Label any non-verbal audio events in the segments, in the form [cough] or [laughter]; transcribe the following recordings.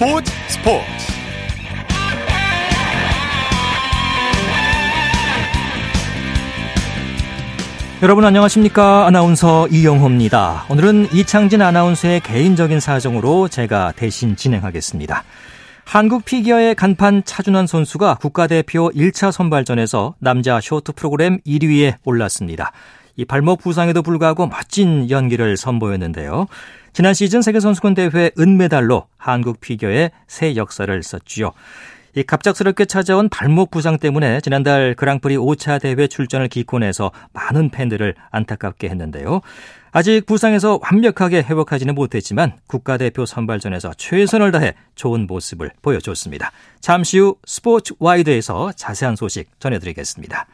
스포츠 스포츠 여러분 안녕하십니까 아나운서 이영호입니다 오늘은 이창진 아나운서의 개인적인 사정으로 제가 대신 진행하겠습니다 한국 피기어의 간판 차준환 선수가 국가대표 1차 선발전에서 남자 쇼트 프로그램 1위에 올랐습니다. 이 발목 부상에도 불구하고 멋진 연기를 선보였는데요. 지난 시즌 세계선수권 대회 은메달로 한국 피겨의 새 역사를 썼지요. 이 갑작스럽게 찾아온 발목 부상 때문에 지난달 그랑프리 5차 대회 출전을 기권해서 많은 팬들을 안타깝게 했는데요. 아직 부상에서 완벽하게 회복하지는 못했지만 국가대표 선발전에서 최선을 다해 좋은 모습을 보여줬습니다. 잠시 후 스포츠 와이드에서 자세한 소식 전해드리겠습니다.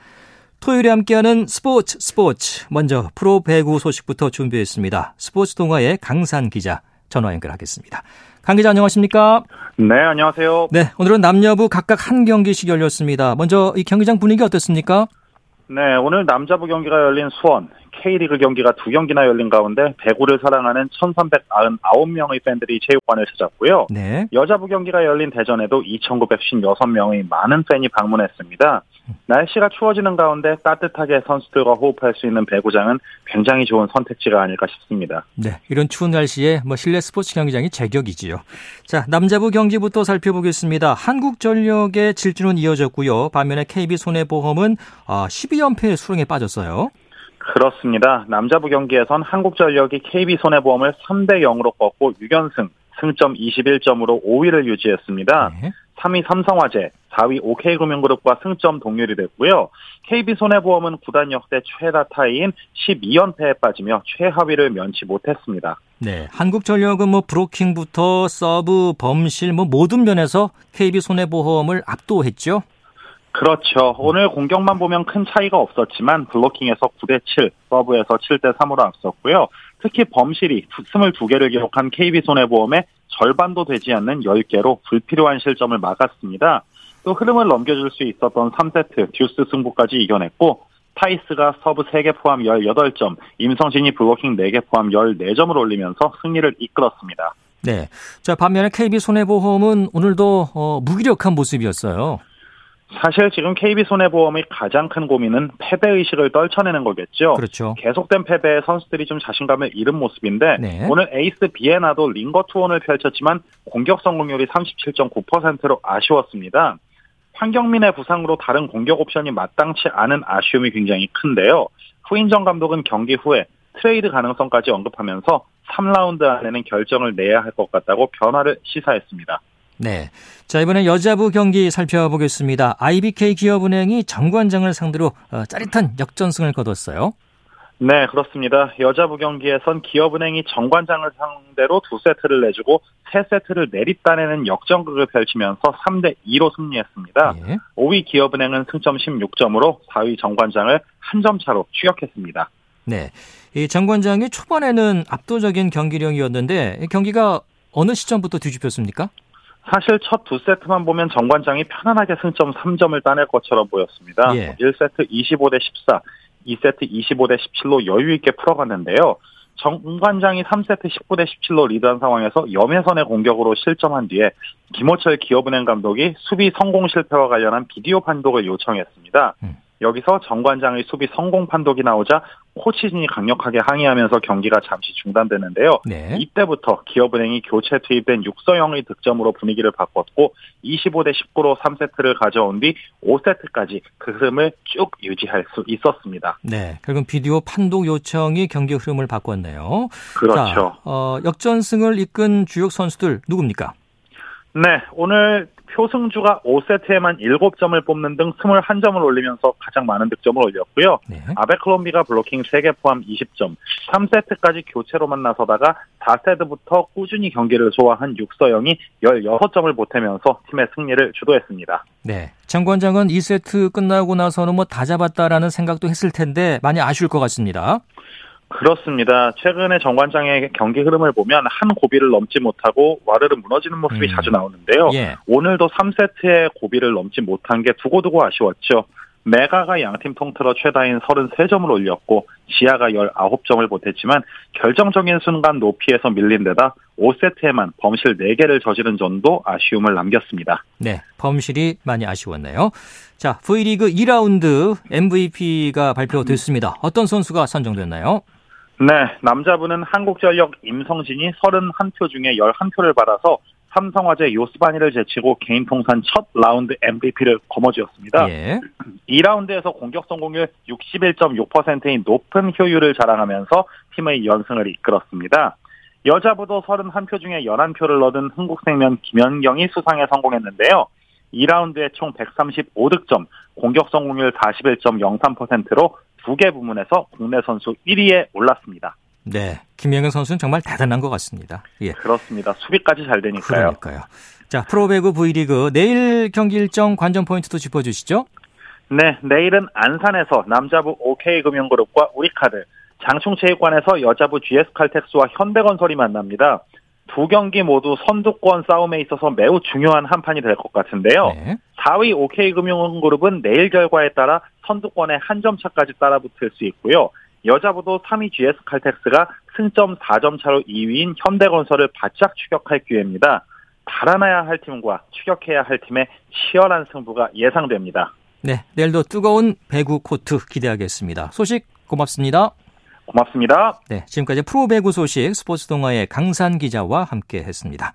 토요일에 함께하는 스포츠 스포츠 먼저 프로 배구 소식부터 준비했습니다. 스포츠 동아의 강산 기자 전화 연결하겠습니다. 강 기자 안녕하십니까? 네, 안녕하세요. 네, 오늘은 남녀부 각각 한 경기씩 열렸습니다. 먼저 이 경기장 분위기 어떻습니까? 네, 오늘 남자부 경기가 열린 수원 K리그 경기가 두 경기나 열린 가운데 배구를 사랑하는 1,399명의 팬들이 체육관을 찾았고요. 네. 여자부 경기가 열린 대전에도 2,956명의 많은 팬이 방문했습니다. 날씨가 추워지는 가운데 따뜻하게 선수들과 호흡할 수 있는 배구장은 굉장히 좋은 선택지가 아닐까 싶습니다. 네, 이런 추운 날씨에 뭐 실내 스포츠 경기장이 제격이지요. 자, 남자부 경기부터 살펴보겠습니다. 한국전력의 질주는 이어졌고요. 반면에 KB손해보험은 12연패 아, 수렁에 빠졌어요. 그렇습니다. 남자부 경기에선 한국전력이 KB손해보험을 3대 0으로 꺾고 6연승, 승점 21점으로 5위를 유지했습니다. 네. 3위 삼성화재, 4위 OK금융그룹과 승점 동률이 됐고요. KB손해보험은 구단 역대 최다 타이인 12연패에 빠지며 최하위를 면치 못했습니다. 네, 한국전력은 뭐 블로킹부터 서브, 범실 뭐 모든 면에서 KB손해보험을 압도했죠. 그렇죠. 오늘 공격만 보면 큰 차이가 없었지만 블로킹에서 9대 7, 서브에서 7대 3으로 앞섰고요. 특히 범실이 22개를 기록한 KB손해보험의 절반도 되지 않는 10개로 불필요한 실점을 막았습니다. 또 흐름을 넘겨줄 수 있었던 3세트 듀스 승부까지 이겨냈고 타이스가 서브 3개 포함 18점, 임성진이 블로킹 4개 포함 14점을 올리면서 승리를 이끌었습니다. 네. 자, 반면에 KB손해보험은 오늘도 어, 무기력한 모습이었어요. 사실 지금 KB손해보험의 가장 큰 고민은 패배 의식을 떨쳐내는 거겠죠. 그렇죠. 계속된 패배에 선수들이 좀 자신감을 잃은 모습인데 네. 오늘 에이스 비에나도 링거 투혼을 펼쳤지만 공격 성공률이 37.9%로 아쉬웠습니다. 황경민의 부상으로 다른 공격 옵션이 마땅치 않은 아쉬움이 굉장히 큰데요. 후인정 감독은 경기 후에 트레이드 가능성까지 언급하면서 3라운드 안에는 결정을 내야 할 것 같다고 변화를 시사했습니다. 네. 자, 이번엔 여자부 경기 살펴보겠습니다. IBK 기업은행이 정관장을 상대로 어, 짜릿한 역전승을 거뒀어요. 네, 그렇습니다. 여자부 경기에선 기업은행이 정관장을 상대로 두 세트를 내주고 세 세트를 내립다내는 역전극을 펼치면서 3대 2로 승리했습니다. 예. 5위 기업은행은 승점 16점으로 4위 정관장을 한 점 차로 추격했습니다. 네. 이 정관장이 초반에는 압도적인 경기력이었는데 경기가 어느 시점부터 뒤집혔습니까? 사실 첫 두 세트만 보면 정관장이 편안하게 승점 3점을 따낼 것처럼 보였습니다. 예. 1세트 25대 14, 2세트 25대 17로 여유 있게 풀어갔는데요. 정관장이 3세트 19대 17로 리드한 상황에서 염혜선의 공격으로 실점한 뒤에 김호철 기업은행 감독이 수비 성공 실패와 관련한 비디오 판독을 요청했습니다. 음. 여기서 정관장의 수비 성공 판독이 나오자 코치진이 강력하게 항의하면서 경기가 잠시 중단되는데요. 네. 이때부터 기업은행이 교체 투입된 육서영의 득점으로 분위기를 바꿨고 25대 19로 3세트를 가져온 뒤 5세트까지 그 흐름을 쭉 유지할 수 있었습니다. 네, 결국 비디오 판독 요청이 경기 흐름을 바꿨네요. 그렇죠. 자, 어, 역전승을 이끈 주역 선수들 누굽니까? 네, 오늘 표승주가 5세트에만 7점을 뽑는 등 21점을 올리면서 가장 많은 득점을 올렸고요. 네. 아베클롬비가 블로킹 3개 포함 20점, 3세트까지 교체로 만 나서다가 4세트부터 꾸준히 경기를 소화한 육서영이 16점을 보태면서 팀의 승리를 주도했습니다. 네. 장 관장은 2세트 끝나고 나서는 뭐 다 잡았다라는 생각도 했을 텐데 많이 아쉬울 것 같습니다. 그렇습니다. 최근에 정관장의 경기 흐름을 보면 한 고비를 넘지 못하고 와르르 무너지는 모습이 음. 자주 나오는데요. 예. 오늘도 3세트에 고비를 넘지 못한 게 두고두고 아쉬웠죠. 메가가 양팀 통틀어 최다인 33점을 올렸고 지아가 19점을 보탰지만 결정적인 순간 높이에서 밀린 데다 5세트에만 범실 4개를 저지른 점도 아쉬움을 남겼습니다. 네, 범실이 많이 아쉬웠네요. 자, V리그 2라운드 MVP가 발표됐습니다. 어떤 선수가 선정됐나요? 네, 남자분은 한국전력 임성진이 31표 중에 11표를 받아서 삼성화재 요스바니를 제치고 개인 통산 첫 라운드 MVP를 거머쥐었습니다. 예. 2라운드에서 공격 성공률 61.6%인 높은 효율을 자랑하면서 팀의 연승을 이끌었습니다. 여자부도 31표 중에 11표를 얻은 흥국생명 김연경이 수상에 성공했는데요. 2라운드에 총 135득점, 공격 성공률 41.03%로 두 개 부문에서 국내 선수 1위에 올랐습니다. 네, 김영경 선수는 정말 대단한 것 같습니다. 예. 그렇습니다. 수비까지 잘 되니까요. 그러니까요. 자, 프로배구 V리그 내일 경기 일정 관전 포인트도 짚어주시죠. 네, 내일은 안산에서 남자부 OK금융그룹과 우리카드, 장충체육관에서 여자부 GS칼텍스와 현대건설이 만납니다. 두 경기 모두 선두권 싸움에 있어서 매우 중요한 한 판이 될 것 같은데요. 네. 4위 OK금융그룹은 내일 결과에 따라 선두권에 한 점 차까지 따라붙을 수 있고요. 여자부도 3위 GS 칼텍스가 승점 4점 차로 2위인 현대건설을 바짝 추격할 기회입니다. 달아나야 할 팀과 추격해야 할 팀의 치열한 승부가 예상됩니다. 네, 내일도 뜨거운 배구 코트 기대하겠습니다. 소식 고맙습니다. 고맙습니다. 네, 지금까지 프로배구 소식 스포츠 동아의 강산 기자와 함께 했습니다.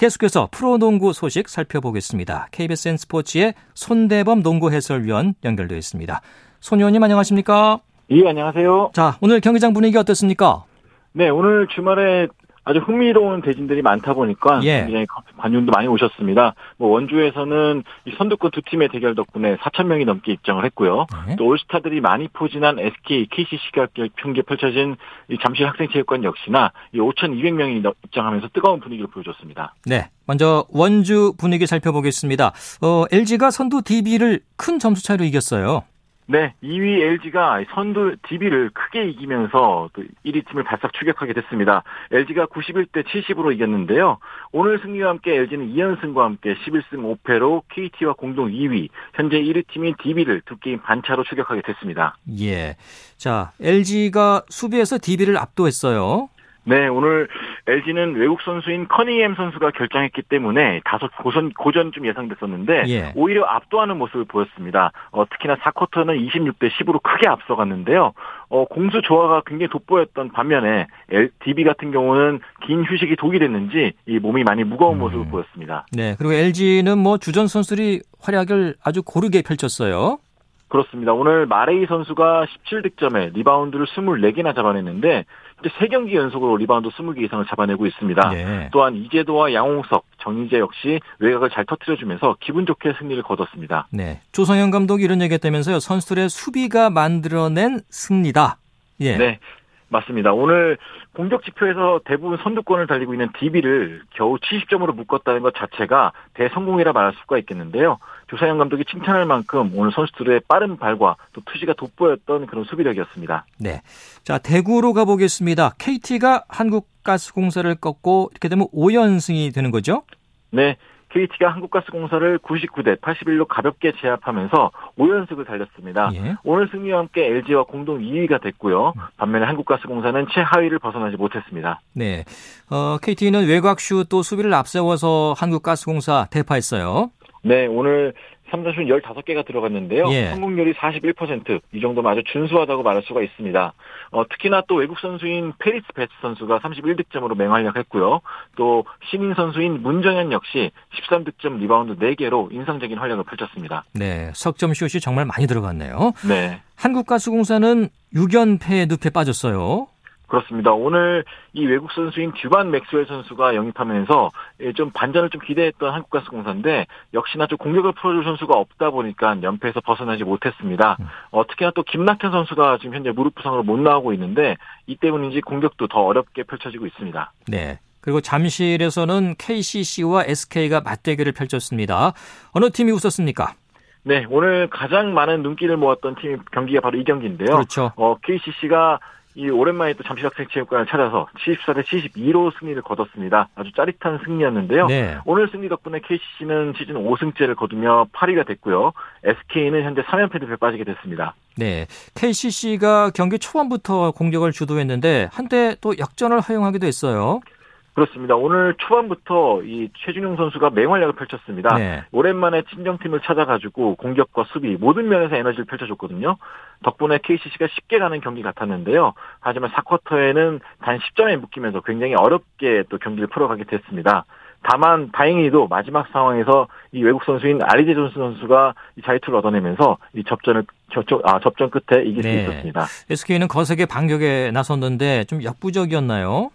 계속해서 프로농구 소식 살펴보겠습니다. KBSN 스포츠의 손대범 농구 해설위원 연결되어 있습니다. 손 의원님 안녕하십니까? 예, 안녕하세요. 자, 오늘 경기장 분위기 어떻습니까? 네, 오늘 주말에 아주 흥미로운 대진들이 많다 보니까 예. 굉장히 관중도 많이 오셨습니다. 뭐 원주에서는 선두권 두 팀의 대결 덕분에 4천 명이 넘게 입장을 했고요. 네. 또 올스타들이 많이 포진한 SK, KCC가 경기에 펼쳐진 잠실 학생체육관 역시나 5,200명이 입장하면서 뜨거운 분위기를 보여줬습니다. 네, 먼저 원주 분위기 살펴보겠습니다. 어, LG가 선두 DB를 큰 점수 차이로 이겼어요. 네, 2위 LG가 선두 DB를 크게 이기면서 또 1위 팀을 바싹 추격하게 됐습니다. LG가 91대 70으로 이겼는데요. 오늘 승리와 함께 LG는 2연승과 함께 11승 5패로 KT와 공동 2위, 현재 1위 팀인 DB를 두 게임 반차로 추격하게 됐습니다. 예. 자, LG가 수비에서 DB를 압도했어요. 네, 오늘 LG는 외국 선수인 커닝햄 선수가 결정했기 때문에 다소 고전, 고전 좀 예상됐었는데 예. 오히려 압도하는 모습을 보였습니다. 어, 특히나 4쿼터는 26대 10으로 크게 앞서갔는데요. 어, 공수 조화가 굉장히 돋보였던 반면에 DB 같은 경우는 긴 휴식이 독이 됐는지 이 몸이 많이 무거운 음. 모습을 보였습니다. 네, 그리고 LG는 뭐 주전 선수들이 활약을 아주 고르게 펼쳤어요. 그렇습니다. 오늘 마레이 선수가 17득점에 리바운드를 24개나 잡아냈는데 이제 3경기 연속으로 리바운드 20개 이상을 잡아내고 있습니다. 네. 또한 이재도와 양홍석, 정희재 역시 외곽을 잘 터트려주면서 기분 좋게 승리를 거뒀습니다. 네. 조상현 감독이 이런 얘기했다면서요. 선수들의 수비가 만들어낸 승리다. 예. 네. 맞습니다. 오늘 공격 지표에서 대부분 선두권을 달리고 있는 DB를 겨우 70점으로 묶었다는 것 자체가 대성공이라 말할 수가 있겠는데요. 조사영 감독이 칭찬할 만큼 오늘 선수들의 빠른 발과 또 투지가 돋보였던 그런 수비력이었습니다. 네. 자, 대구로 가보겠습니다. KT가 한국가스공사를 꺾고 이렇게 되면 5연승이 되는 거죠? 네. KT가 한국가스공사를 99대 81로 가볍게 제압하면서 5연승을 달렸습니다. 예. 오늘 승리와 함께 LG와 공동 2위가 됐고요. 반면에 한국가스공사는 최하위를 벗어나지 못했습니다. 네. 어, KT는 외곽슛 또 수비를 앞세워서 한국가스공사 대파했어요. 네, 오늘 3점슛 15개가 들어갔는데요. 예. 성공률이 41%. 이 정도면 아주 준수하다고 말할 수가 있습니다. 어, 특히나 또 외국 선수인 패리스 배스 선수가 31득점으로 맹활약했고요. 또 신인 선수인 문정현 역시 13득점 리바운드 4개로 인상적인 활약을 펼쳤습니다. 네, 석점 슛이 정말 많이 들어갔네요. 네. 한국가스공사는 6연패 늪에 빠졌어요. 그렇습니다. 오늘 이 외국 선수인 듀반 맥스웰 선수가 영입하면서 예, 좀 반전을 좀 기대했던 한국가스공사인데 역시나 좀 공격을 풀어줄 선수가 없다 보니까 연패에서 벗어나지 못했습니다. 음. 어, 특히나 또 김낙현 선수가 지금 현재 무릎 부상으로 못 나오고 있는데 이 때문인지 공격도 더 어렵게 펼쳐지고 있습니다. 네. 그리고 잠실에서는 KCC와 SK가 맞대결을 펼쳤습니다. 어느 팀이 웃었습니까? 네, 오늘 가장 많은 눈길을 모았던 팀 경기가 바로 이 경기인데요. 그렇죠. 어, KCC가 이이 오랜만에 또 잠실학생체육관을 찾아서 74대 72로 승리를 거뒀습니다. 아주 짜릿한 승리였는데요. 네. 오늘 승리 덕분에 KCC는 시즌 5승째를 거두며 8위가 됐고요. SK는 현재 3연패 에 빠지게 됐습니다. 네. KCC가 경기 초반부터 공격을 주도했는데 한때 또 역전을 허용하기도 했어요. 그렇습니다. 오늘 초반부터 이 최준용 선수가 맹활약을 펼쳤습니다. 네. 오랜만에 친정팀을 찾아가지고 공격과 수비 모든 면에서 에너지를 펼쳐줬거든요. 덕분에 KCC가 쉽게 가는 경기 같았는데요. 하지만 4쿼터에는 단 10점에 묶이면서 굉장히 어렵게 또 경기를 풀어가게 됐습니다. 다만 다행히도 마지막 상황에서 이 외국 선수인 아리제 존스 선수가 이 자유투를 얻어내면서 이 접전을 저쪽 아 접전 끝에 이길 네. 수 있었습니다. SK는 거세게 반격에 나섰는데 좀 역부족이었나요?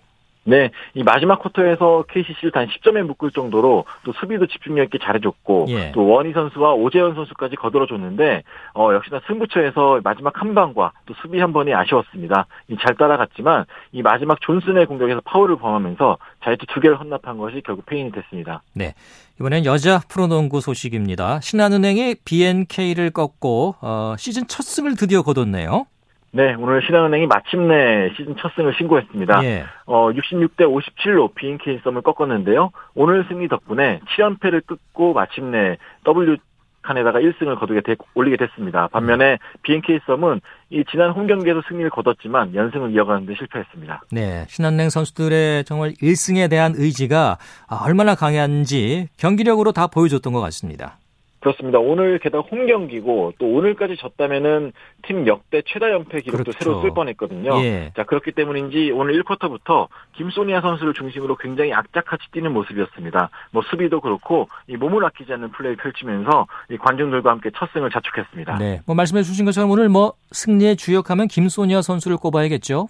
네, 이 마지막 쿼터에서 KCC를 단 10점에 묶을 정도로 또 수비도 집중력 있게 잘해줬고 예. 또 원희 선수와 오재현 선수까지 거들어줬는데 어, 역시나 승부처에서 마지막 한 방과 또 수비 한 번이 아쉬웠습니다. 잘 따라갔지만 이 마지막 존슨의 공격에서 파울을 범하면서 자유투 두 개를 헌납한 것이 결국 페인이 됐습니다. 네, 이번엔 여자 프로농구 소식입니다. 신한은행이 BNK를 꺾고 어, 시즌 첫 승을 드디어 거뒀네요. 네, 오늘 신한은행이 마침내 시즌 첫 승을 신고했습니다. 예. 어, 66대 57로 BNK 썸을 꺾었는데요. 오늘 승리 덕분에 7연패를 끊고 마침내 W 칸에다가 1승을 거두게 되, 올리게 됐습니다. 반면에 BNK 썸은 이 지난 홈 경기에서 승리를 거뒀지만 연승을 이어가는데 실패했습니다. 네, 신한은행 선수들의 정말 1승에 대한 의지가 얼마나 강한지 경기력으로 다 보여줬던 것 같습니다. 그렇습니다. 오늘 게다가 홈 경기고 또 오늘까지 졌다면은 팀 역대 최다 연패 기록도 그렇죠. 새로 쓸 뻔했거든요. 예. 자 그렇기 때문인지 오늘 1쿼터부터 김소니아 선수를 중심으로 굉장히 악착같이 뛰는 모습이었습니다. 뭐 수비도 그렇고 이 몸을 아끼지 않는 플레이 펼치면서 이 관중들과 함께 첫 승을 자축했습니다. 네, 뭐 말씀해 주신 것처럼 오늘 뭐 승리의 주역하면 김소니아 선수를 꼽아야겠죠.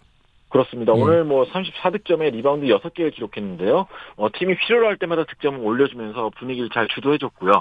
그렇습니다. 예. 오늘 뭐 34득점에 리바운드 6개를 기록했는데요. 어, 팀이 필요로 할 때마다 득점을 올려주면서 분위기를 잘 주도해줬고요.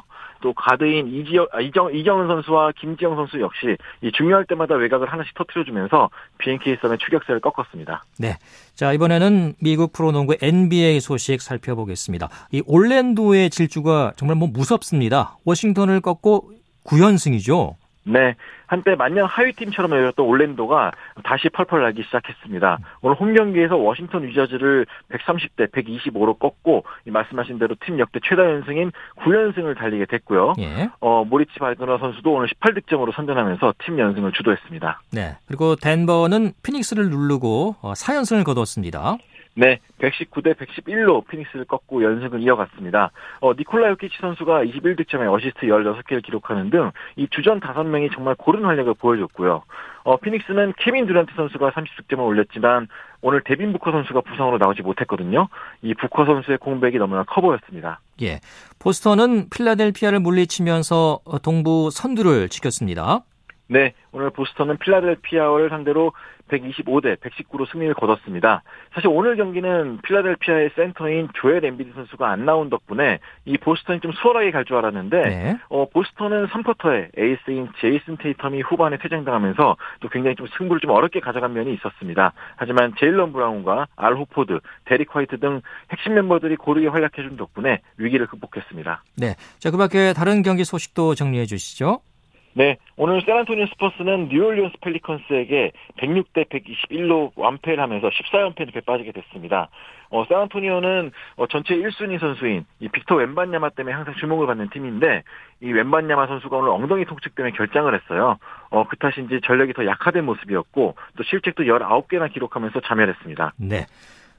또 가드인 이지영, 아, 이정, 이경은 선수와 김지영 선수 역시 이 중요할 때마다 외곽을 하나씩 터트려주면서 BNK 썸의 추격세를 꺾었습니다. 네. 자, 이번에는 미국 프로농구 NBA 소식 살펴보겠습니다. 이 올랜도의 질주가 정말 뭐 무섭습니다. 워싱턴을 꺾고 9연승이죠. 네. 한때 만년 하위팀처럼 열렸던 올랜도가 다시 펄펄 나기 시작했습니다. 오늘 홈 경기에서 워싱턴 위저즈를 130대 125로 꺾고 말씀하신 대로 팀 역대 최다 연승인 9연승을 달리게 됐고요. 예. 어, 모리츠 바그너 선수도 오늘 18득점으로 선전하면서 팀 연승을 주도했습니다. 네. 그리고 덴버는 피닉스를 누르고 4연승을 어, 거두었습니다. 네, 119대 111로 피닉스를 꺾고 연승을 이어갔습니다. 어, 니콜라 요키치 선수가 21득점에 어시스트 16개를 기록하는 등 이 주전 5명이 정말 고른 활약을 보여줬고요. 어, 피닉스는 케빈 듀란트 선수가 30득점을 올렸지만 오늘 데빈 부커 선수가 부상으로 나오지 못했거든요. 이 부커 선수의 공백이 너무나 커 보였습니다. 예. 보스턴은 필라델피아를 물리치면서 동부 선두를 지켰습니다. 네, 오늘 보스턴은 필라델피아를 상대로 125대 119로 승리를 거뒀습니다. 사실 오늘 경기는 필라델피아의 센터인 조엘 엠비드 선수가 안 나온 덕분에 이 보스턴이 좀 수월하게 갈 줄 알았는데 네. 어, 보스턴은 3쿼터에 에이스인 제이슨 테이텀이 후반에 퇴장당하면서 또 굉장히 좀 승부를 좀 어렵게 가져간 면이 있었습니다. 하지만 제일런 브라운과 알 호포드, 데릭 화이트 등 핵심 멤버들이 고르게 활약해준 덕분에 위기를 극복했습니다. 네, 자 그밖에 다른 경기 소식도 정리해 주시죠. 네, 오늘 샌안토니오 스퍼스는 뉴올리언스 펠리컨스에게 106대 121로 완패를 하면서 14연패에 빠지게 됐습니다. 어, 샌안토니오는 어, 전체 1순위 선수인 이 빅터 웸반야마 때문에 항상 주목을 받는 팀인데 이 웸반야마 선수가 오늘 엉덩이 통증 때문에 결장을 했어요. 어, 그 탓인지 전력이 더 약화된 모습이었고 또 실책도 19개나 기록하면서 자멸했습니다. 네.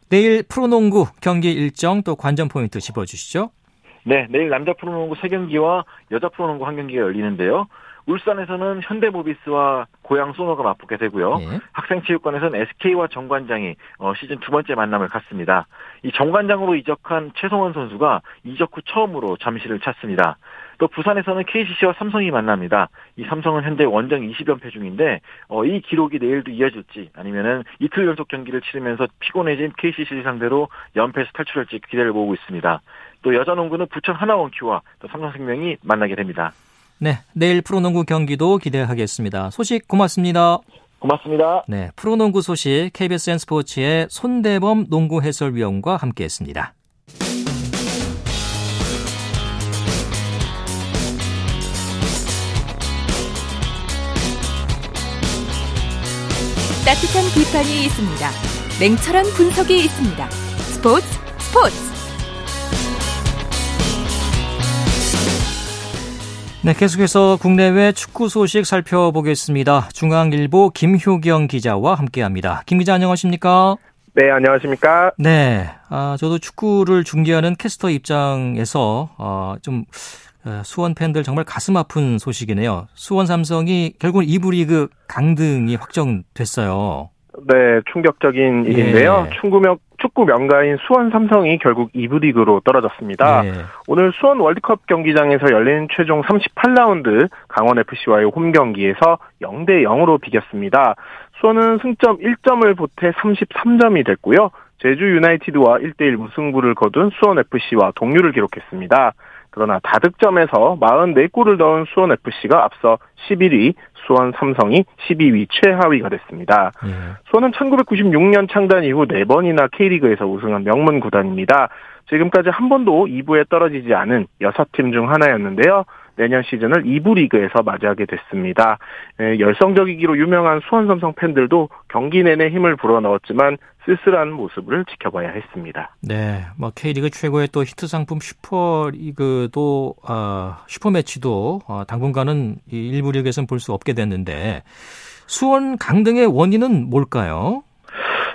내일 프로농구 경기 일정 또 관전 포인트 짚어주시죠. 네, 내일 남자 프로농구 3경기와 여자 프로농구 1경기가 열리는데요. 울산에서는 현대모비스와 고양 소노가 맞붙게 되고요. 네. 학생체육관에서는 SK와 정관장이 어, 시즌 두 번째 만남을 갖습니다. 이 정관장으로 이적한 최성원 선수가 이적 후 처음으로 잠실을 찾습니다. 또 부산에서는 KCC와 삼성이 만납니다. 이 삼성은 현재 원정 20연패 중인데 어, 이 기록이 내일도 이어질지 아니면은 이틀 연속 경기를 치르면서 피곤해진 KCC 상대로 연패에서 탈출할지 기대를 모으고 있습니다. 또 여자 농구는 부천 하나원큐와 또 삼성생명이 만나게 됩니다. 네, 내일 프로농구 경기도 기대하겠습니다. 소식 고맙습니다. 고맙습니다. 네, 프로농구 소식 KBSN 스포츠의 손대범 농구 해설위원과 함께했습니다. 따뜻한 비판이 있습니다. 냉철한 분석이 있습니다. 스포츠 스포츠 네, 계속해서 국내외 축구 소식 살펴보겠습니다. 중앙일보 김효경 기자와 함께합니다. 김 기자 안녕하십니까? 네, 안녕하십니까? 네, 아, 저도 축구를 중계하는 캐스터 입장에서 어, 좀 어, 수원 팬들 정말 가슴 아픈 소식이네요. 수원 삼성이 결국 2부 리그 강등이 확정됐어요. 네, 충격적인 일인데요. 예. 축구명, 축구 명가인 수원 삼성이 결국 2부 리그로 떨어졌습니다. 예. 오늘 수원 월드컵 경기장에서 열린 최종 38라운드 강원FC와의 홈 경기에서 0대 0으로 비겼습니다. 수원은 승점 1점을 보태 33점이 됐고요. 제주 유나이티드와 1대1 무승부를 거둔 수원FC와 동률을 기록했습니다. 그러나 다득점에서 44골을 넣은 수원FC가 앞서 11위, 수원 삼성이 12위 최하위가 됐습니다. 예. 수원은 1996년 창단 이후 4번이나 K리그에서 우승한 명문 구단입니다. 지금까지 한 번도 2부에 떨어지지 않은 6팀 중 하나였는데요. 내년 시즌을 2부 리그에서 맞이하게 됐습니다. 예, 열성적이기로 유명한 수원 삼성 팬들도 경기 내내 힘을 불어넣었지만 쓸쓸한 모습을 지켜봐야 했습니다. 네, 뭐 K리그 최고의 또 히트 상품 슈퍼리그도 어, 슈퍼매치도 어, 당분간은 이 일부 리그에서는 볼 수 없게 됐는데 수원 강등의 원인은 뭘까요?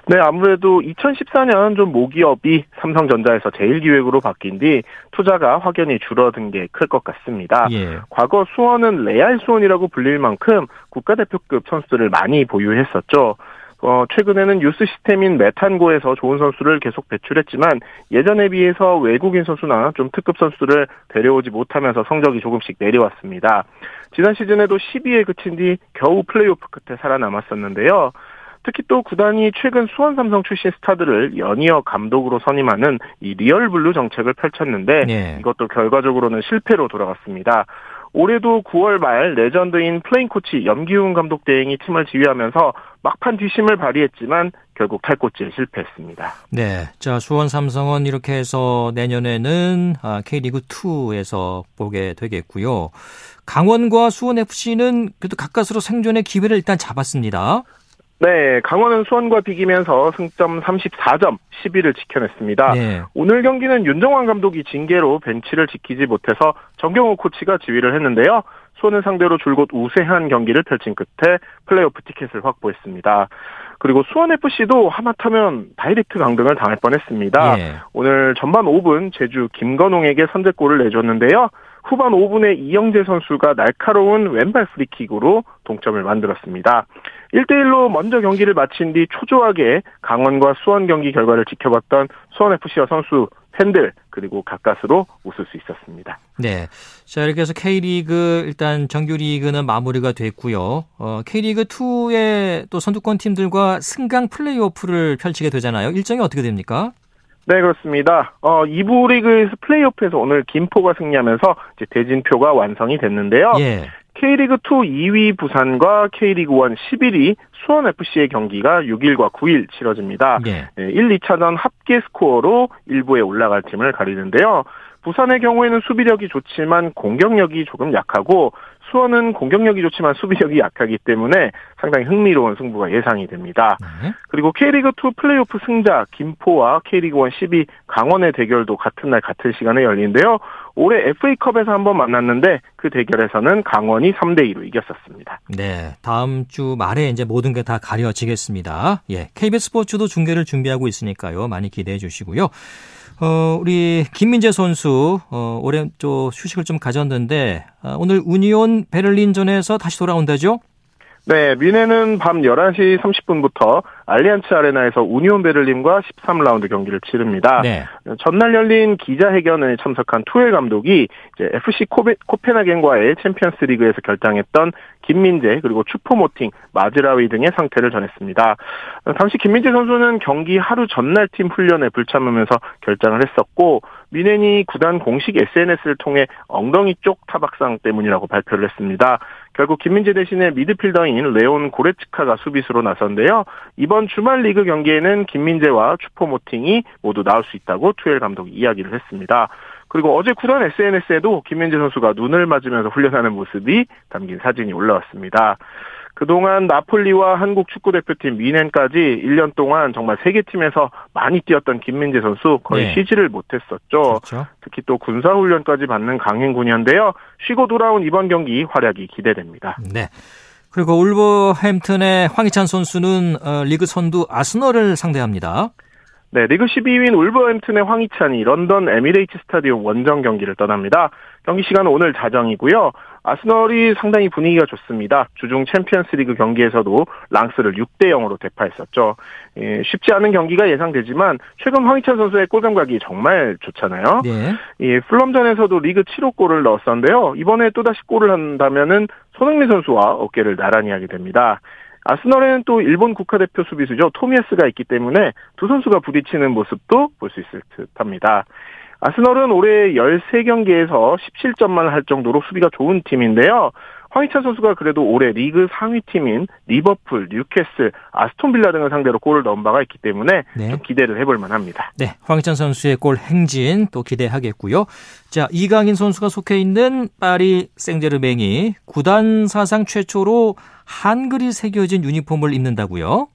네, 아무래도 2014년 좀 모기업이 삼성전자에서 제일기획으로 바뀐 뒤 투자가 확연히 줄어든 게 클 것 같습니다. 예. 과거 수원은 레알 수원이라고 불릴 만큼 국가대표급 선수들을 많이 보유했었죠. 어, 최근에는 유스 시스템인 메탄고에서 좋은 선수를 계속 배출했지만 예전에 비해서 외국인 선수나 좀 특급 선수들을 데려오지 못하면서 성적이 조금씩 내려왔습니다. 지난 시즌에도 12위에 그친 뒤 겨우 플레이오프 끝에 살아남았었는데요. 특히 또 구단이 최근 수원 삼성 출신 스타들을 연이어 감독으로 선임하는 이 리얼블루 정책을 펼쳤는데 네. 이것도 결과적으로는 실패로 돌아갔습니다. 올해도 9월 말 레전드인 플레잉 코치 염기훈 감독 대행이 팀을 지휘하면서 막판 뒷심을 발휘했지만 결국 탈꼴찌에 실패했습니다. 네. 자, 수원 삼성은 이렇게 해서 내년에는 아, K리그 2에서 보게 되겠고요. 강원과 수원 FC는 그래도 가까스로 생존의 기회를 일단 잡았습니다. 네, 강원은 수원과 비기면서 승점 34점, 10위를 지켜냈습니다. 네. 오늘 경기는 윤정환 감독이 징계로 벤치를 지키지 못해서 정경호 코치가 지휘를 했는데요. 수원을 상대로 줄곧 우세한 경기를 펼친 끝에 플레이오프 티켓을 확보했습니다. 그리고 수원FC도 하마터면 다이렉트 강등을 당할 뻔했습니다. 예. 오늘 전반 5분 제주 김건웅에게 선제골을 내줬는데요. 후반 5분에 이영재 선수가 날카로운 왼발 프리킥으로 동점을 만들었습니다. 1대1로 먼저 경기를 마친 뒤 초조하게 강원과 수원 경기 결과를 지켜봤던 수원FC와 선수 팬들 그리고 가까스로 웃을 수 있었습니다. 네. 자, 이렇게 해서 K리그 일단 정규리그는 마무리가 됐고요. 어, K리그 2의 또 선두권 팀들과 승강 플레이오프를 펼치게 되잖아요. 일정이 어떻게 됩니까? 네, 그렇습니다. 어, 2부 리그에서 플레이오프에서 오늘 김포가 승리하면서 이제 대진표가 완성이 됐는데요. 예. K리그2 2위 부산과 K리그1 11위 수원FC의 경기가 6일과 9일 치러집니다. 예. 1, 2차전 합계 스코어로 1부에 올라갈 팀을 가리는데요. 부산의 경우에는 수비력이 좋지만 공격력이 조금 약하고 수원은 공격력이 좋지만 수비력이 약하기 때문에 상당히 흥미로운 승부가 예상이 됩니다. 네. 그리고 K리그2 플레이오프 승자 김포와 K리그1 12 강원의 대결도 같은 날 같은 시간에 열리는데요. 올해 FA컵에서 한번 만났는데 그 대결에서는 강원이 3대 2로 이겼었습니다. 네, 다음 주 말에 이제 모든 게 다 가려지겠습니다. 예, KBS 스포츠도 중계를 준비하고 있으니까요. 많이 기대해 주시고요. 어, 우리 김민재 선수 어, 올해 또 휴식을 좀 가졌는데 어, 오늘 우니온 베를린전에서 다시 돌아온다죠? 네, 미네는 밤 11시 30분부터 알리안츠 아레나에서 우니온 베를린과 13라운드 경기를 치릅니다. 네. 전날 열린 기자회견에 참석한 투헬 감독이 FC 코베, 코펜하겐과의 챔피언스 리그에서 결장했던 김민재 그리고 추포모팅, 마즈라위 등의 상태를 전했습니다. 당시 김민재 선수는 경기 하루 전날 팀 훈련에 불참하면서 결장을 했었고 뮌헨이 구단 공식 SNS를 통해 엉덩이 쪽 타박상 때문이라고 발표를 했습니다. 결국 김민재 대신에 미드필더인 레온 고레츠카가 수비수로 나섰는데요. 이번 주말 리그 경기에는 김민재와 추포모팅이 모두 나올 수 있다고 투엘 감독이 이야기를 했습니다. 그리고 어제 구단 SNS에도 김민재 선수가 눈을 맞으면서 훈련하는 모습이 담긴 사진이 올라왔습니다. 그동안 나폴리와 한국 축구대표팀 미넨까지 1년 동안 정말 세계 팀에서 많이 뛰었던 김민재 선수 거의 네. 쉬지를 못했었죠. 그렇죠. 특히 또 군사훈련까지 받는 강행군이었는데요. 쉬고 돌아온 이번 경기 활약이 기대됩니다. 네. 그리고 울버햄튼의 황희찬 선수는 어, 리그 선두 아스널을 상대합니다. 네, 리그 12위인 울버햄튼의 황희찬이 런던 에미레이츠 스타디움 원정 경기를 떠납니다. 경기 시간은 오늘 자정이고요. 아스널이 상당히 분위기가 좋습니다. 주중 챔피언스리그 경기에서도 랑스를 6대 0으로 대파했었죠. 예, 쉽지 않은 경기가 예상되지만 최근 황희찬 선수의 골 감각이 정말 좋잖아요. 네. 예, 풀럼전에서도 리그 7호 골을 넣었었는데요. 이번에 또다시 골을 한다면은 손흥민 선수와 어깨를 나란히 하게 됩니다. 아스널에는 또 일본 국가대표 수비수죠. 토미에스가 있기 때문에 두 선수가 부딪히는 모습도 볼 수 있을 듯합니다. 아스널은 올해 13경기에서 17점만 할 정도로 수비가 좋은 팀인데요. 황희찬 선수가 그래도 올해 리그 상위 팀인 리버풀, 뉴캐슬, 아스톤 빌라 등을 상대로 골을 넣은 바가 있기 때문에 네. 좀 기대를 해볼 만합니다. 네, 황희찬 선수의 골 행진 또 기대하겠고요. 자, 이강인 선수가 속해 있는 파리 생제르맹이 구단 사상 최초로 한글이 새겨진 유니폼을 입는다고요?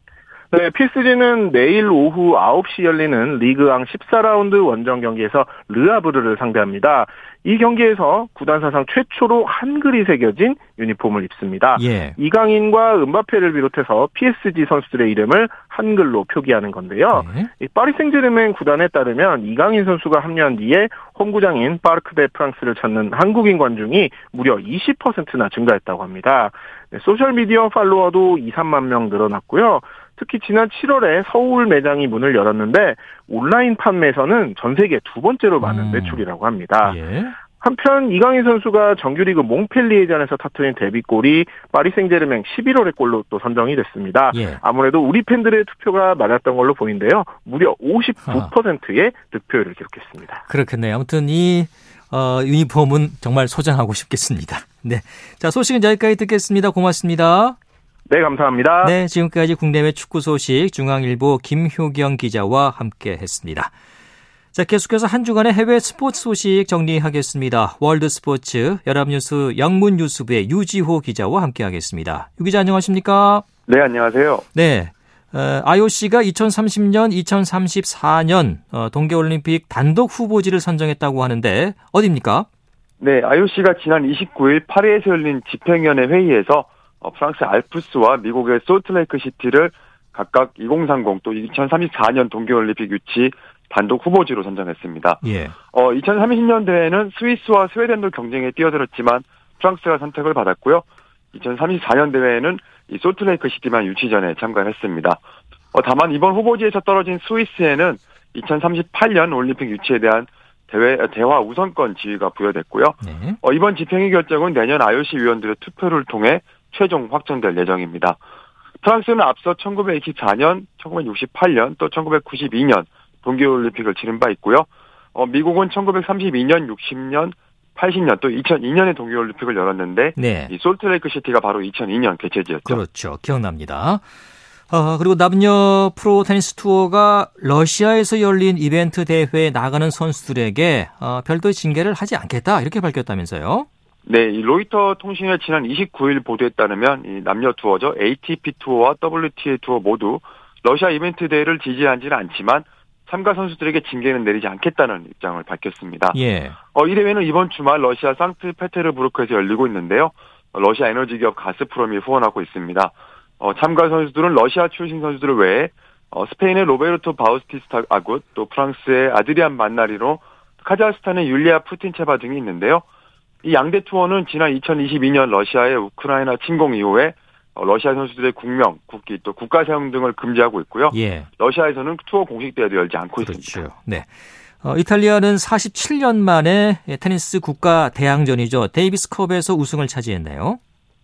네, PSG는 내일 오후 9시 열리는 리그왕 14라운드 원정 경기에서 르아브르를 상대합니다. 이 경기에서 구단 사상 최초로 한글이 새겨진 유니폼을 입습니다. 예. 이강인과 은바페를 비롯해서 PSG 선수들의 이름을 한글로 표기하는 건데요. 네. 파리 생제르맹 구단에 따르면 이강인 선수가 합류한 뒤에 홈구장인 파르크 데 프랭스를 찾는 한국인 관중이 무려 20%나 증가했다고 합니다. 네, 소셜미디어 팔로워도 2, 3만 명 늘어났고요. 특히 지난 7월에 서울 매장이 문을 열었는데 온라인 판매에서는 전 세계 두 번째로 많은 음. 매출이라고 합니다. 예. 한편 이강인 선수가 정규리그 몽펠리에전에서 터트린 데뷔골이 파리 생제르맹 11월의 골로 또 선정이 됐습니다. 예. 아무래도 우리 팬들의 투표가 많았던 걸로 보이는데요. 무려 59%의 득표율을 기록했습니다. 그렇겠네요. 아무튼 이 어, 유니폼은 정말 소장하고 싶겠습니다. 네. 자, 소식은 여기까지 듣겠습니다. 고맙습니다. 네, 감사합니다. 네, 지금까지 국내외 축구 소식 중앙일보 김효경 기자와 함께 했습니다. 자, 계속해서 한 주간의 해외 스포츠 소식 정리하겠습니다. 월드 스포츠 연합뉴스 영문 뉴스부의 유지호 기자와 함께 하겠습니다. 유 기자 안녕하십니까? 네, 안녕하세요. 네. 어, IOC가 2030년, 2034년 어, 동계올림픽 단독 후보지를 선정했다고 하는데 어디입니까? 네, IOC가 지난 29일 파리에서 열린 집행위원회 회의에서 어, 프랑스 알프스와 미국의 소트레이크 시티를 각각 2030 또 2034년 동계올림픽 유치 단독 후보지로 선정했습니다. 예. 어, 2030년 대회는 스위스와 스웨덴도 경쟁에 뛰어들었지만 프랑스가 선택을 받았고요. 2034년 대회에는 이 소트레이크 시티만 유치전에 참가했습니다. 어, 다만 이번 후보지에서 떨어진 스위스에는 2038년 올림픽 유치에 대한 대회 대화 우선권 지위가 부여됐고요. 네. 어, 이번 집행위 결정은 내년 IOC 위원들의 투표를 통해 최종 확정될 예정입니다. 프랑스는 앞서 1924년, 1968년, 또 1992년 동계올림픽을 치른 바 있고요. 어, 미국은 1932년, 60년, 80년 또 2002년에 동계올림픽을 열었는데 네. 이 솔트레이크 시티가 바로 2002년 개최지였죠. 그렇죠. 기억납니다. 어, 그리고 남녀 프로 테니스 투어가 러시아에서 열린 이벤트 대회에 나가는 선수들에게 어, 별도의 징계를 하지 않겠다 이렇게 밝혔다면서요? 네, 이 로이터 통신의 지난 29일 보도에 따르면 이 남녀 투어죠. ATP 투어와 WTA 투어 모두 러시아 이벤트 대회를 지지하지는 않지만 참가 선수들에게 징계는 내리지 않겠다는 입장을 밝혔습니다. 예. 어, 이 대회는 이번 주말 러시아 상트페테르부르크에서 열리고 있는데요. 러시아 에너지 기업 가스프롬이 후원하고 있습니다. 어, 참가 선수들은 러시아 출신 선수들 외에 어, 스페인의 로베르토 바우티스타 아굿, 또 프랑스의 아드리안 만나리로, 카자흐스탄의 율리아 푸틴체바 등이 있는데요. 이 양대 투어는 지난 2022년 러시아의 우크라이나 침공 이후에 어, 러시아 선수들의 국명, 국기 또 국가 사용 등을 금지하고 있고요. 예. 러시아에서는 투어 공식 대회도 열지 않고 그렇죠. 있습니다. 네. 어, 이탈리아는 47년 만에 테니스 국가 대항전이죠. 데이비스컵에서 우승을 차지했네요.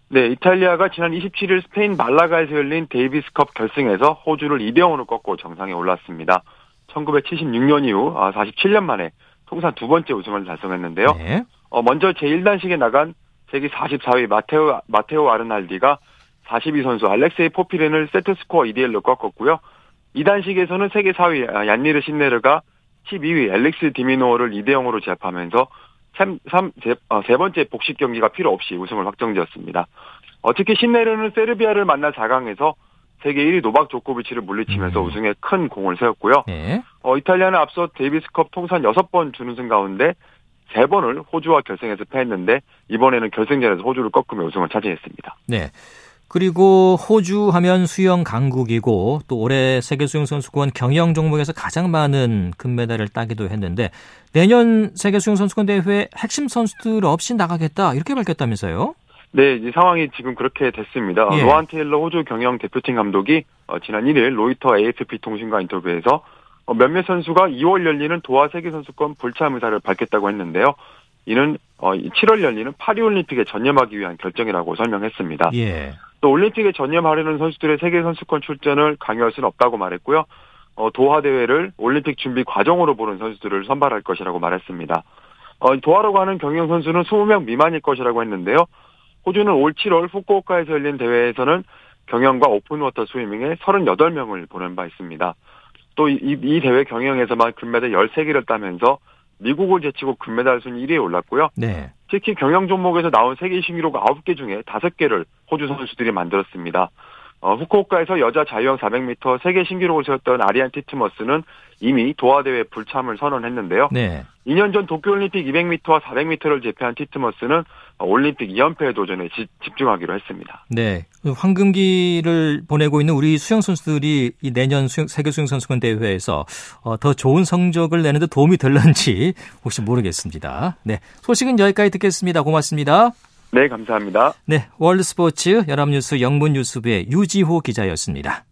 네, 이탈리아가 지난 27일 스페인 말라가에서 열린 데이비스컵 결승에서 호주를 2대 0으로 꺾고 정상에 올랐습니다. 1976년 이후 47년 아, 만에 통산 두 번째 우승을 달성했는데요. 네. 어, 먼저 제1단식에 나간 세계 44위 마테오, 마테오 아르날디가 42위 선수 알렉세이 포피린을 세트 스코어 2대 1로 꺾었고요. 2단식에서는 세계 4위 얀니르 신네르가 12위 알렉스 디미노어를 2대 0으로 제압하면서 3, 3, 세, 어, 세 번째 복식 경기가 필요 없이 우승을 확정지었습니다. 어, 특히 신내르는 세르비아를 만나 4강에서 세계 1위 노박 조코비치를 물리치면서 음. 우승에 큰 공을 세웠고요. 네. 어, 이탈리아는 앞서 데이비스컵 통산 6번 준우승 가운데 3번을 호주와 결승에서 패했는데 이번에는 결승전에서 호주를 꺾으며 우승을 차지했습니다. 네. 그리고 호주 하면 수영 강국이고 또 올해 세계 수영 선수권 경영 종목에서 가장 많은 금메달을 따기도 했는데 내년 세계 수영 선수권 대회 핵심 선수들 없이 나가겠다 이렇게 밝혔다면서요? 네, 이 상황이 지금 그렇게 됐습니다. 예. 로한 테일러 호주 경영 대표팀 감독이 어, 지난 1일 로이터 AFP 통신과 인터뷰에서 어, 몇몇 선수가 2월 열리는 도하 세계 선수권 불참 의사를 밝혔다고 했는데요. 이는 7월 어, 열리는 파리올림픽에 전념하기 위한 결정이라고 설명했습니다. 예. 또 올림픽에 전념하려는 선수들의 세계 선수권 출전을 강요할 수는 없다고 말했고요. 어, 도하 대회를 올림픽 준비 과정으로 보는 선수들을 선발할 것이라고 말했습니다. 어, 도하로 가는 경영 선수는 20명 미만일 것이라고 했는데요. 호주는 올 7월 후쿠오카에서 열린 대회에서는 경영과 오픈워터 스위밍에 38명을 보낸 바 있습니다. 또 이 이 대회 경영에서만 금메달 13개를 따면서 미국을 제치고 금메달 순위 1위에 올랐고요. 네. 특히 경영 종목에서 나온 세계 신기록 9개 중에 5개를 호주 선수들이 만들었습니다. 어, 후쿠오카에서 여자 자유형 400m 세계 신기록을 세웠던 아리안 티트머스는 이미 도하 대회 불참을 선언했는데요. 네. 2년 전 도쿄올림픽 200m와 400m를 제패한 티트머스는 올림픽 2연패 도전에 지, 집중하기로 했습니다. 네. 황금기를 보내고 있는 우리 수영 선수들이 이 내년 수영, 세계 수영 선수권 대회에서 어, 더 좋은 성적을 내는데 도움이 될런지 혹시 모르겠습니다. 네. 소식은 여기까지 듣겠습니다. 고맙습니다. 네, 감사합니다. 네, 월드스포츠 연합뉴스 영문뉴스부의 유지호 기자였습니다.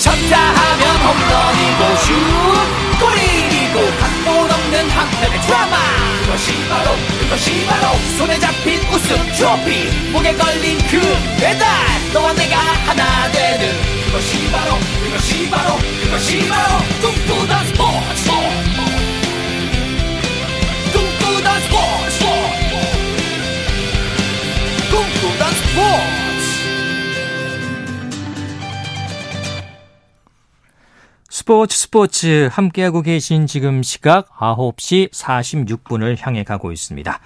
쳤다 하면 홈런이고 슛 골이고 각본 없는 한편의 드라마 그것이 바로 그것이 바로 손에 잡힌 우승 트로피 목에 걸린 그 배달 너와 내가 하나 되는 그것이 바로 그것이 바로 그것이 바로 꿈꾸던 스포츠 스포츠 스포츠 함께하고 계신 지금 시각 9시 46분을 향해 가고 있습니다.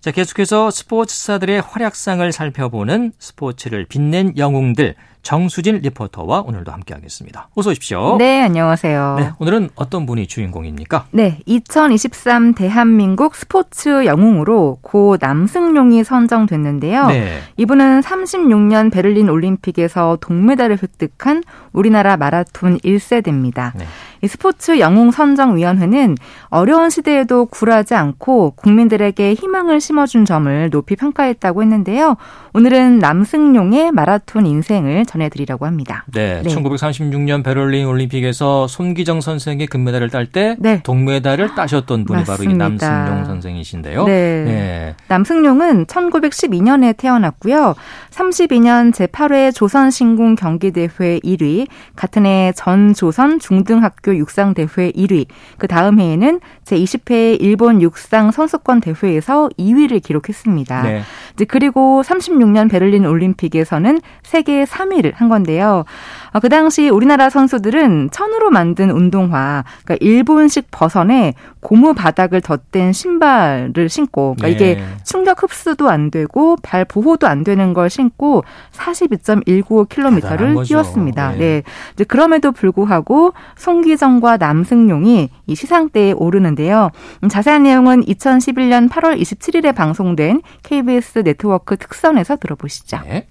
자, 계속해서 스포츠사들의 활약상을 살펴보는 스포츠를 빛낸 영웅들 정수진 리포터와 오늘도 함께하겠습니다. 어서 오십시오. 네, 안녕하세요. 네, 오늘은 어떤 분이 주인공입니까? 네, 2023 대한민국 스포츠 영웅으로 고 남승용이 선정됐는데요. 네. 이분은 36년 베를린 올림픽에서 동메달을 획득한 우리나라 마라톤 1세대입니다. 네. 이 스포츠 영웅 선정위원회는 어려운 시대에도 굴하지 않고 국민들에게 희망을 심어준 점을 높이 평가했다고 했는데요. 오늘은 남승용의 마라톤 인생을 전해드리려고 합니다. 네, 네. 1936년 베를린 올림픽에서 손기정 선생의 금메달을 딸때 네. 동메달을 따셨던 분이 맞습니다. 바로 이 남승용 선생이신데요. 네. 네. 남승용은 1912년에 태어났고요. 32년 제8회 조선신궁 경기대회 1위, 같은 해 전조선 중등학교 육상대회 1위, 그 다음 해에는 제20회 일본 육상 선수권 대회에서 2위를 기록했습니다. 네. 그리고 36년 베를린 올림픽에서는 세계 3위 를 한 건데요. 어, 그 당시 우리나라 선수들은 천으로 만든 운동화, 그러니까 일본식 버선에 고무 바닥을 덧댄 신발을 신고, 그러니까 네. 이게 충격 흡수도 안 되고 발 보호도 안 되는 걸 신고 42.195km를 뛰었습니다. 네. 네. 그럼에도 불구하고 송기정과 남승용이 이 시상대에 오르는데요. 음, 자세한 내용은 2011년 8월 27일에 방송된 KBS 네트워크 특선에서 들어보시죠. 네.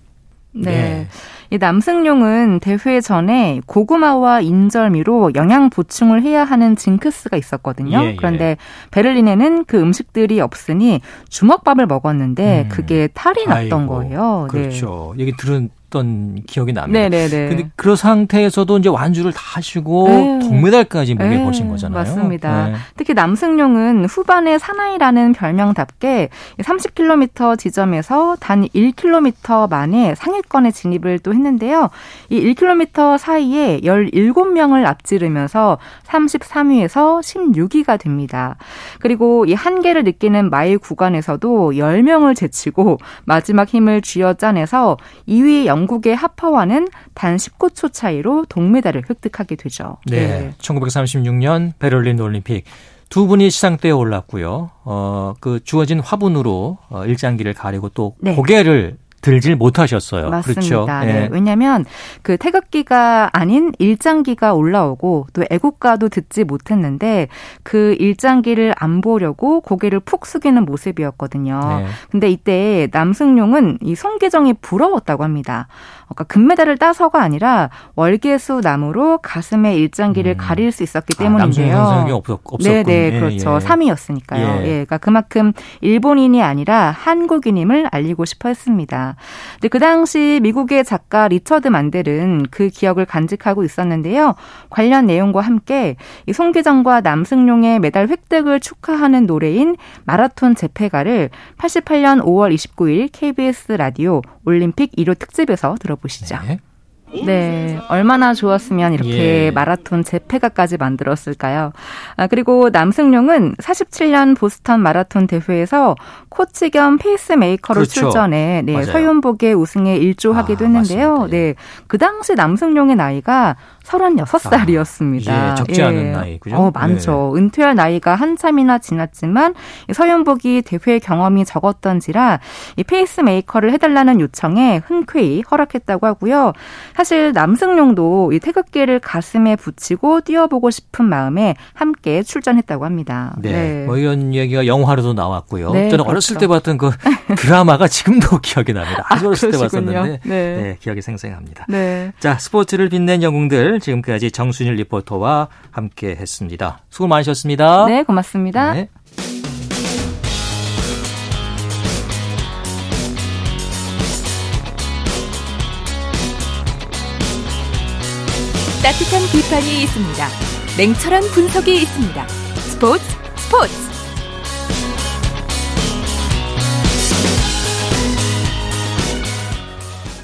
네. 네. 이 남승용은 대회 전에 고구마와 인절미로 영양 보충을 해야 하는 징크스가 있었거든요. 예, 예. 그런데 베를린에는 그 음식들이 없으니 주먹밥을 먹었는데 음. 그게 탈이 났던 아이고, 거예요. 네. 그렇죠. 네. 얘기 들은 했던 기억이 납니다. 네네네. 근데 그 상태에서도 이제 완주를 다 하시고 네. 동메달까지 목에 네. 거신 거잖아요. 맞습니다. 네. 특히 남승용은 후반에 사나이라는 별명답게 30km 지점에서 단 1km 만에 상위권에 진입을 또 했는데요. 이 1km 사이에 17명을 앞지르면서 33위에서 16위가 됩니다. 그리고 이 한계를 느끼는 마일 구간에서도 10명을 제치고 마지막 힘을 쥐어 짜내서 2위 영 국의 하퍼와는 단 19초 차이로 동메달을 획득하게 되죠. 네. 네. 1936년 베를린 올림픽 두 분이 시상대에 올랐고요. 어, 그 주어진 화분으로 어, 일장기를 가리고 또 네. 고개를 들질 못하셨어요. 맞습니다. 그렇죠? 네. 네. 왜냐하면 그 태극기가 아닌 일장기가 올라오고 또 애국가도 듣지 못했는데 그 일장기를 안 보려고 고개를 푹 숙이는 모습이었거든요. 네. 근데 이때 남승용은 이 송계정이 부러웠다고 합니다. 그러니까 금메달을 따서가 아니라 월계수 나무로 가슴에 일장기를 음. 가릴 수 있었기 아, 때문인데요. 남승용 없었, 없었군. 네네 예, 그렇죠. 예. 3위였으니까요. 예. 예. 그러니까 그만큼 일본인이 아니라 한국인임을 알리고 싶어 했습니다. 근데 그 당시 미국의 작가 리처드 만델은 그 기억을 간직하고 있었는데요. 관련 내용과 함께 이 손기정과 남승용의 메달 획득을 축하하는 노래인 마라톤 제패가를 88년 5월 29일 KBS 라디오 올림픽 1호 특집에서 들어보시죠. 네. 네, 얼마나 좋았으면 이렇게 예. 마라톤 제패가까지 만들었을까요? 아, 그리고 남승용은 47년 보스턴 마라톤 대회에서 코치 겸 페이스메이커로 그렇죠. 출전해 네, 서윤복의 우승에 일조하기도 아, 했는데요. 맞습니다. 예. 네, 그 당시 남승용의 나이가 36살이었습니다. 아, 예, 적지 않은 예. 나이, 그죠? 어, 많죠. 네. 은퇴할 나이가 한참이나 지났지만 서윤복이 대회 경험이 적었던지라 이 페이스메이커를 해달라는 요청에 흔쾌히 허락했다고 하고요. 사실 남승용도 이 태극기를 가슴에 붙이고 뛰어보고 싶은 마음에 함께 출전했다고 합니다. 네. 네. 뭐 이런 얘기가 영화로도 나왔고요. 네, 저는 그렇죠. 어렸을 때 봤던 그 [laughs] 드라마가 지금도 기억이 납니다. 아주 아, 어렸을 때 봤었는데 네. 네. 기억이 생생합니다. 네. 자, 스포츠를 빛낸 영웅들 지금까지 정순일 리포터와 함께 했습니다. 수고 많으셨습니다. 네, 고맙습니다. 네. 따뜻한 비판이 있습니다. 냉철한 분석이 있습니다. 스포츠 스포츠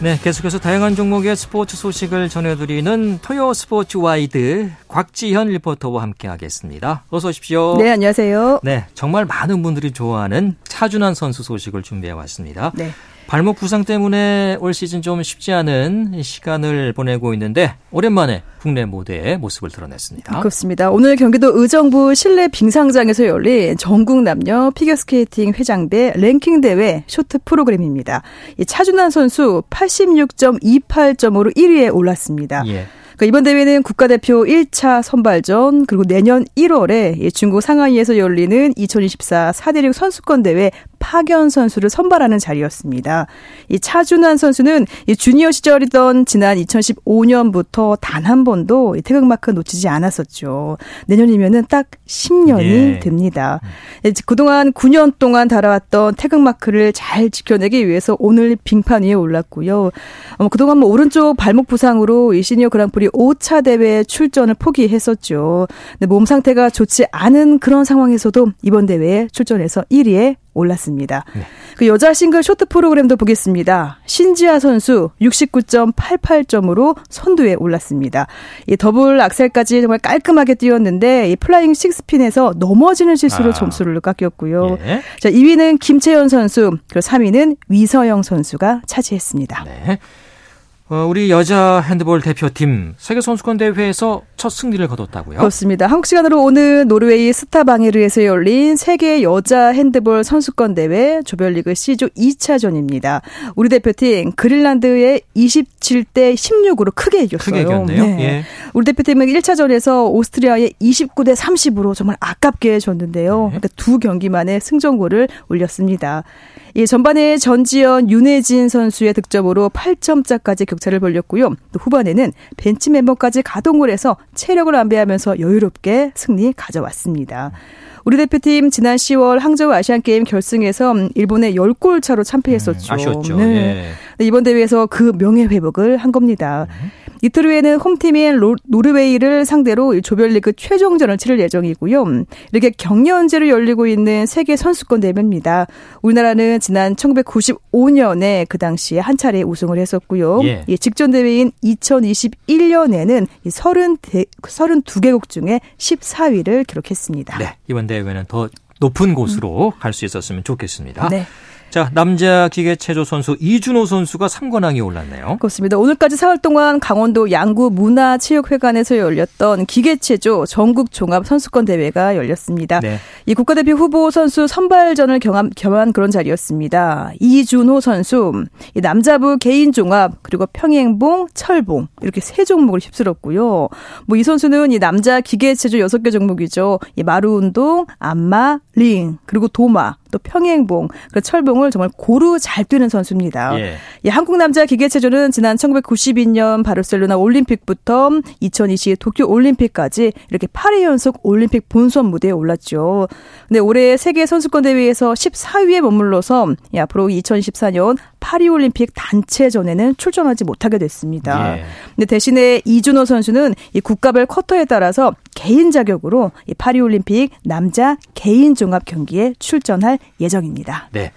네, 계속해서 다양한 종목의 스포츠 소식을 전해드리는 토요 스포츠 와이드 곽지현 리포터와 함께하겠습니다. 어서 오십시오. 네, 안녕하세요. 네, 정말 많은 분들이 좋아하는 차준환 선수 소식을 준비해 왔습니다. 네. 발목 부상 때문에 올 시즌 좀 쉽지 않은 시간을 보내고 있는데 오랜만에 국내 무대에 모습을 드러냈습니다. 그렇습니다. 오늘 경기도 의정부 실내 빙상장에서 열린 전국 남녀 피겨스케이팅 회장배 랭킹 대회 쇼트 프로그램입니다. 이 차준환 선수 86.28점으로 1위에 올랐습니다. 예. 그러니까 이번 대회는 국가대표 1차 선발전 그리고 내년 1월에 중국 상하이에서 열리는 2024 4대륙 선수권 대회 파견 선수를 선발하는 자리였습니다. 이 차준환 선수는 이 주니어 시절이던 지난 2015년부터 단 한 번도 태극마크 놓치지 않았었죠. 내년이면은 딱 10년이 예. 됩니다. 음. 그동안 9년 동안 달아왔던 태극마크를 잘 지켜내기 위해서 오늘 빙판 위에 올랐고요. 어, 그동안 뭐 오른쪽 발목 부상으로 이 시니어 그랑프리 5차 대회 출전을 포기했었죠. 근데 몸 상태가 좋지 않은 그런 상황에서도 이번 대회에 출전해서 1위에 올랐습니다. 네. 그 여자 싱글 쇼트 프로그램도 보겠습니다. 신지아 선수 69.88점으로 선두에 올랐습니다. 이 더블 악셀까지 정말 깔끔하게 뛰었는데 이 flying sit spin에서 넘어지는 실수로 아. 점수를 깎였고요. 예. 자, 2위는 김채연 선수, 그리고 3위는 위서영 선수가 차지했습니다. 네. 어, 우리 여자 핸드볼 대표팀 세계 선수권 대회에서 첫 승리를 거뒀다고요? 그렇습니다. 한국 시간으로 오늘 노르웨이 스타방에르에서 열린 세계 여자 핸드볼 선수권 대회 조별리그 C조 2차전입니다. 우리 대표팀 그린란드에 27대 16으로 크게 이겼어요. 크게 이겼네요. 네. 예. 우리 대표팀은 1차전에서 오스트리아에 29대 30으로 정말 아깝게 졌는데요. 네. 그러니까 두 경기 만에 승전골을 올렸습니다. 예, 전반에 전지현, 윤혜진 선수의 득점으로 8점짜까지 격차를 벌렸고요. 또 후반에는 벤치 멤버까지 가동을 해서 체력을 안배하면서 여유롭게 승리 가져왔습니다. 우리 대표팀 지난 10월 항저우 아시안 게임 결승에서 일본의 10골 차로 참패했었죠. 음, 아쉬웠죠. 네. 네. 이번 대회에서 그 명예 회복을 한 겁니다. 음. 이틀 후에는 홈팀인 노르웨이를 상대로 조별리그 최종전을 치를 예정이고요. 이렇게 경연제로 열리고 있는 세계 선수권 대회입니다. 우리나라는 지난 1995년에 그 당시에 한 차례 우승을 했었고요. 예. 직전 대회인 2021년에는 30, 32개국 중에 14위를 기록했습니다. 네, 이번 대회는 더 높은 곳으로 음. 갈수 있었으면 좋겠습니다. 네. 자, 남자 기계체조 선수 이준호 선수가 3관왕이 올랐네요. 그렇습니다. 오늘까지 사흘 동안 강원도 양구 문화체육회관에서 열렸던 기계체조 전국 종합 선수권 대회가 열렸습니다. 네. 이 국가대표 후보 선수 선발전을 경험, 겸한 그런 자리였습니다. 이준호 선수, 이 남자부 개인 종합, 그리고 평행봉, 철봉 이렇게 세 종목을 휩쓸었고요. 뭐 이 선수는 이 남자 기계체조 6개 종목이죠. 이 마루 운동, 안마, 링, 그리고 도마, 또 평행봉, 그 철봉을 정말 고루 잘 뛰는 선수입니다. 예. 예, 한국 남자 기계체조는 지난 1992년 바르셀로나 올림픽부터 2020 도쿄 올림픽까지 이렇게 8회 연속 올림픽 본선 무대에 올랐죠. 근데 올해 세계 선수권 대회에서 14위에 머물러서 예, 앞으로 2014년 파리올림픽 단체전에는 출전하지 못하게 됐습니다. 예. 근데 대신에 이준호 선수는 이 국가별 쿼터에 따라서 개인 자격으로 이 파리올림픽 남자 개인 종합 경기에 출전할 예정입니다. 네.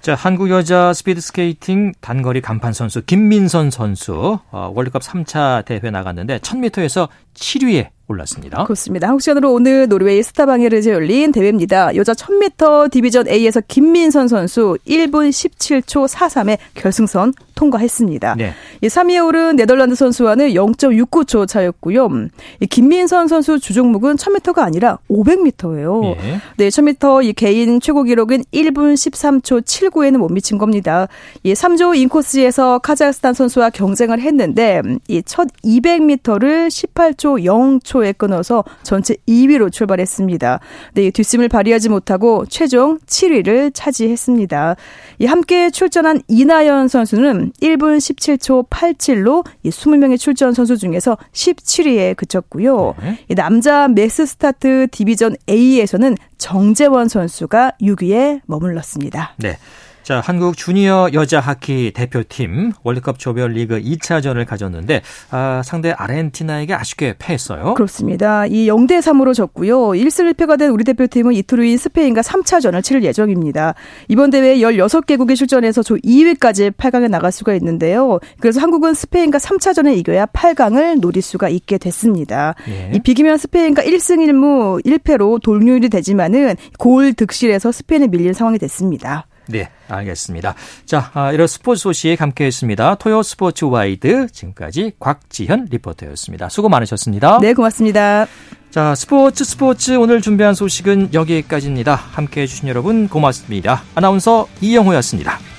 자, 한국 여자 스피드 스케이팅 단거리 간판 선수 김민선 선수 어, 월드컵 3차 대회 나갔는데 1000m에서 7위에 올랐습니다. 그렇습니다. 한국 시간으로 오늘 노르웨이 스타방에르에서 열린 대회입니다. 여자 1000m division A에서 김민선 선수 1분 17초 43에 결승선 통과했습니다. 네. 이 3위에 오른 네덜란드 선수와는 0.69초 차였고요. 이 김민선 선수 주종목은 1000m가 아니라 500m예요. 예. 네, 1000m 이 개인 최고 기록은 1분 13초 79에는 못 미친 겁니다. 이 3조 인코스에서 카자흐스탄 선수와 경쟁을 했는데 이 첫 200m를 18초 0초 에 끊어서 전체 2위로 출발했습니다. 네, 뒷심을 발휘하지 못하고 최종 7위를 차지했습니다. 이 함께 출전한 이나연 선수는 1분 17초 87로 이 20명의 출전 선수 중에서 17위에 그쳤고요. 네. 이 남자 mass start division A에서는 정재원 선수가 6위에 머물렀습니다. 네. 자, 한국 주니어 여자 하키 대표팀 월드컵 조별리그 2차전을 가졌는데 아, 상대 아르헨티나에게 아쉽게 패했어요. 그렇습니다. 이 0대 3으로 졌고요. 1승 1패가 된 우리 대표팀은 이틀 후인 스페인과 3차전을 치를 예정입니다. 이번 대회 16개국에 출전해서 조 2위까지 8강에 나갈 수가 있는데요. 그래서 한국은 스페인과 3차전에 이겨야 8강을 노릴 수가 있게 됐습니다. 예. 이 비기면 스페인과 1승 1무 1패로 돌률이 되지만은 골 득실에서 스페인에 밀린 상황이 됐습니다. 네, 알겠습니다. 자, 아, 이런 스포츠 소식 함께 했습니다. 토요 스포츠 와이드 지금까지 곽지현 리포터였습니다. 수고 많으셨습니다. 네, 고맙습니다. 자, 스포츠 스포츠 오늘 준비한 소식은 여기까지입니다. 함께 해 주신 여러분 고맙습니다. 아나운서 이영호였습니다.